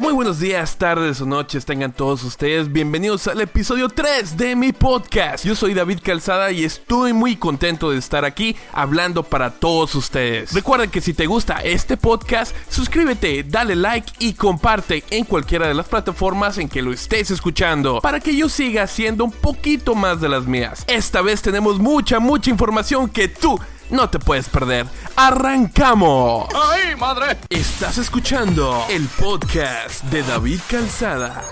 Muy buenos días, tardes o noches tengan todos ustedes. Bienvenidos al episodio 3 de mi podcast. Yo soy David Calzada y estoy muy contento de estar aquí hablando para todos ustedes. Recuerda que si te gusta este podcast, suscríbete, dale like y comparte en cualquiera de las plataformas en que lo estés escuchando para que yo siga haciendo un poquito más de las mías. Esta vez tenemos mucha, mucha información que tú no te puedes perder. ¡Arrancamos! ¡Ay, madre! Estás escuchando el podcast de David Calzada.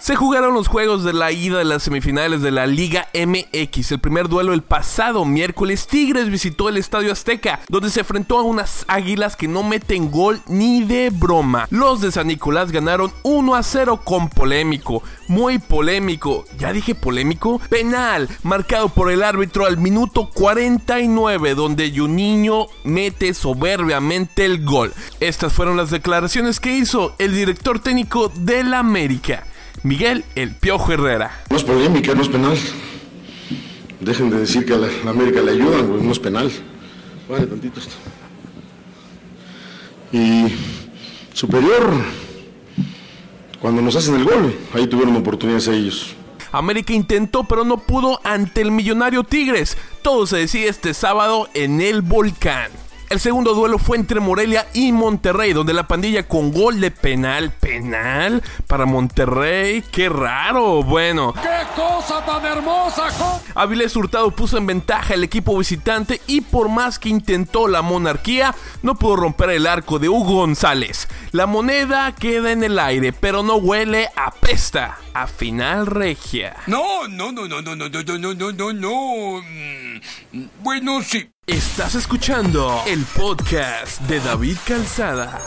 Se jugaron los juegos de la ida de las semifinales de la Liga MX. El primer duelo el pasado miércoles, Tigres visitó el Estadio Azteca, donde se enfrentó a unas águilas que no meten gol ni de broma. Los de San Nicolás ganaron 1 a 0 con polémico, muy polémico. ¿Ya dije polémico? Penal, marcado por el árbitro al minuto 49, donde Juninho mete soberbiamente el gol. Estas fueron las declaraciones que hizo el director técnico del América. Miguel El Piojo Herrera. No es polémica, no es penal. Dejen de decir que a la, la América le ayudan, güey, no es penal. Vale, tantito esto. Y superior, cuando nos hacen el gol, ahí tuvieron oportunidades ellos. América intentó pero no pudo ante el millonario Tigres. Todo se decide este sábado en el volcán. El segundo duelo fue entre Morelia y Monterrey, donde la pandilla con gol de penal, penal para Monterrey, qué raro, bueno. ¡Qué cosa tan hermosa! Avilés Hurtado puso en ventaja el equipo visitante y por más que intentó la monarquía, no pudo romper el arco de Hugo González. La moneda queda en el aire, pero no huele a pesta, a final regia. No, no, no, no, no, no, no, no, no, no, no. Bueno, sí. Estás escuchando el podcast de David Calzada.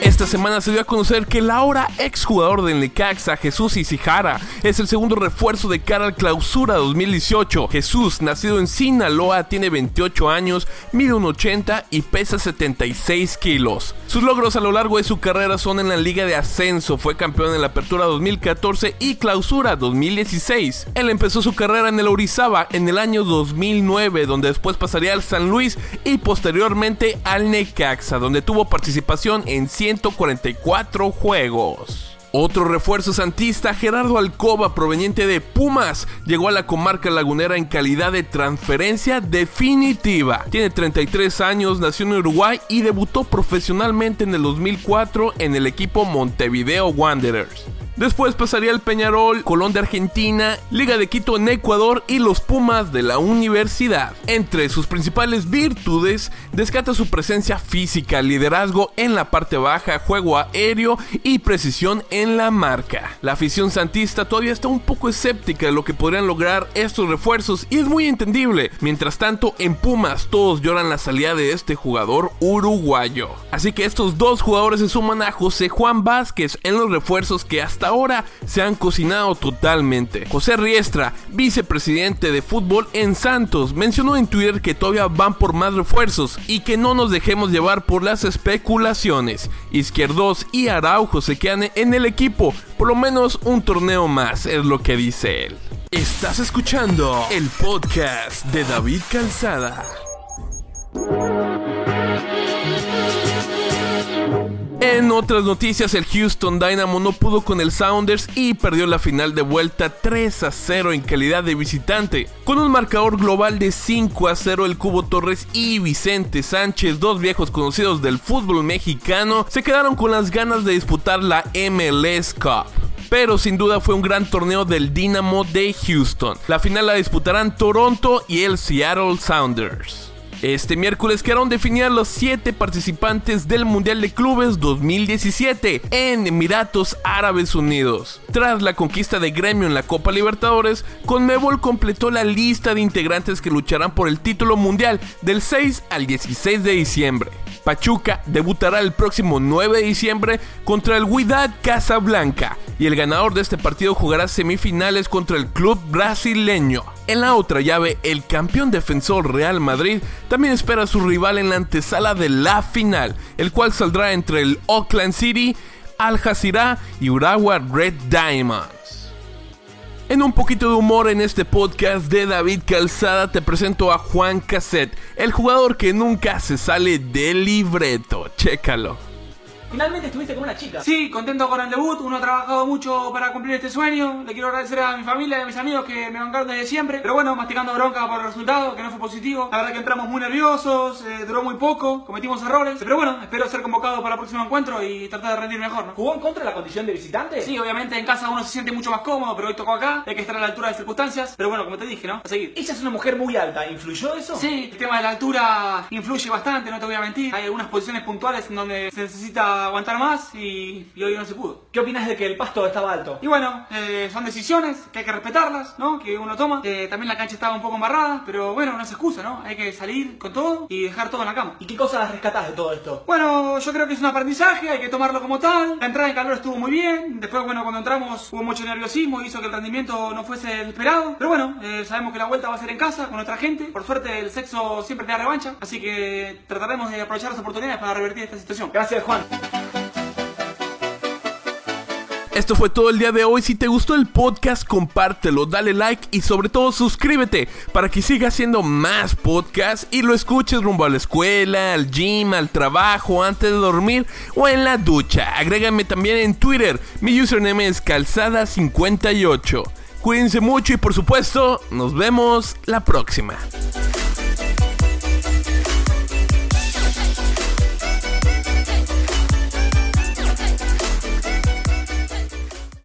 Esta semana se dio a conocer que el ahora exjugador del Necaxa, Jesús Isijara, es el segundo refuerzo de cara al clausura 2018. Jesús, nacido en Sinaloa, tiene 28 años, mide 1,80 y pesa 76 kilos. Sus logros a lo largo de su carrera son en la Liga de Ascenso, fue campeón en la Apertura 2014 y Clausura 2016. Él empezó su carrera en el Orizaba en el año 2009, donde después pasaría al San Luis y posteriormente al Necaxa, donde tuvo participación en 144 juegos. Otro refuerzo santista, Gerardo Alcoba, proveniente de Pumas, llegó a la comarca lagunera en calidad de transferencia definitiva. Tiene 33 años, nació en Uruguay y debutó profesionalmente en el 2004 en el equipo Montevideo Wanderers. Después pasaría al Peñarol, Colón de Argentina, Liga de Quito en Ecuador y los Pumas de la universidad. Entre sus principales virtudes, descata su presencia física, liderazgo en la parte baja, juego aéreo y precisión en la marca. La afición santista todavía está un poco escéptica de lo que podrían lograr estos refuerzos y es muy entendible. Mientras tanto, en Pumas todos lloran la salida de este jugador uruguayo. Así que estos dos jugadores se suman a José Juan Vázquez en los refuerzos que hasta ahora se han cocinado totalmente. José Riestra, vicepresidente de fútbol en Santos, mencionó en Twitter que todavía van por más refuerzos y que no nos dejemos llevar por las especulaciones. Izquierdos y Araujo se quedan en el equipo, por lo menos un torneo más, es lo que dice él. Estás escuchando el podcast de David Calzada. En otras noticias, el Houston Dynamo no pudo con el Sounders y perdió la final de vuelta 3 a 0 en calidad de visitante. Con un marcador global de 5 a 0, el Cubo Torres y Vicente Sánchez, dos viejos conocidos del fútbol mexicano, se quedaron con las ganas de disputar la MLS Cup pero sin duda fue un gran torneo del Dynamo de Houston. La final la disputarán Toronto y el Seattle Sounders. Este miércoles quedaron definidas los 7 participantes del Mundial de Clubes 2017 en Emiratos Árabes Unidos. Tras la conquista de Gremio en la Copa Libertadores, Conmebol completó la lista de integrantes que lucharán por el título mundial del 6 al 16 de diciembre. Pachuca debutará el próximo 9 de diciembre contra el Wydad Casablanca y el ganador de este partido jugará semifinales contra el club brasileño. En la otra llave, el campeón defensor Real Madrid también espera a su rival en la antesala de la final, el cual saldrá entre el Auckland City, Al Jazeera y Urawa Red Diamonds. En un poquito de humor en este podcast de David Calzada te presento a Juan Cassette, el jugador que nunca se sale del libreto. Chécalo. Finalmente estuviste con una chica. Sí, contento con el debut. Uno ha trabajado mucho para cumplir este sueño. Le quiero agradecer a mi familia y a mis amigos que me bancaron desde siempre. Pero bueno, masticando bronca por el resultado, que no fue positivo. La verdad que entramos muy nerviosos, eh, duró muy poco, cometimos errores. Pero bueno, espero ser convocado para el próximo encuentro y tratar de rendir mejor. ¿no? ¿Jugó en contra de la condición de visitante? Sí, obviamente en casa uno se siente mucho más cómodo, pero hoy tocó acá. Hay que estar a la altura de circunstancias. Pero bueno, como te dije, ¿no? A seguir. Ella es una mujer muy alta. ¿Influyó eso? Sí, el tema de la altura influye bastante, no te voy a mentir. Hay algunas posiciones puntuales en donde se necesita aguantar más y, hoy no se pudo. ¿Qué opinas de que el pasto estaba alto? Y bueno, eh, son decisiones que hay que respetarlas, ¿no? Que uno toma. Eh, también la cancha estaba un poco embarrada, pero bueno, no es excusa, ¿no? Hay que salir con todo y dejar todo en la cama. ¿Y qué cosas rescatás de todo esto? Bueno, yo creo que es un aprendizaje, hay que tomarlo como tal. La entrada en calor estuvo muy bien. Después, bueno, cuando entramos hubo mucho nerviosismo, hizo que el rendimiento no fuese el esperado. Pero bueno, eh, sabemos que la vuelta va a ser en casa, con otra gente. Por suerte, el sexo siempre te da revancha. Así que trataremos de aprovechar las oportunidades para revertir esta situación. Gracias, Juan. Esto fue todo el día de hoy. Si te gustó el podcast, compártelo, dale like y sobre todo suscríbete para que siga haciendo más podcasts y lo escuches rumbo a la escuela, al gym, al trabajo, antes de dormir o en la ducha. Agrégame también en Twitter. Mi username es calzada58. Cuídense mucho y por supuesto, nos vemos la próxima.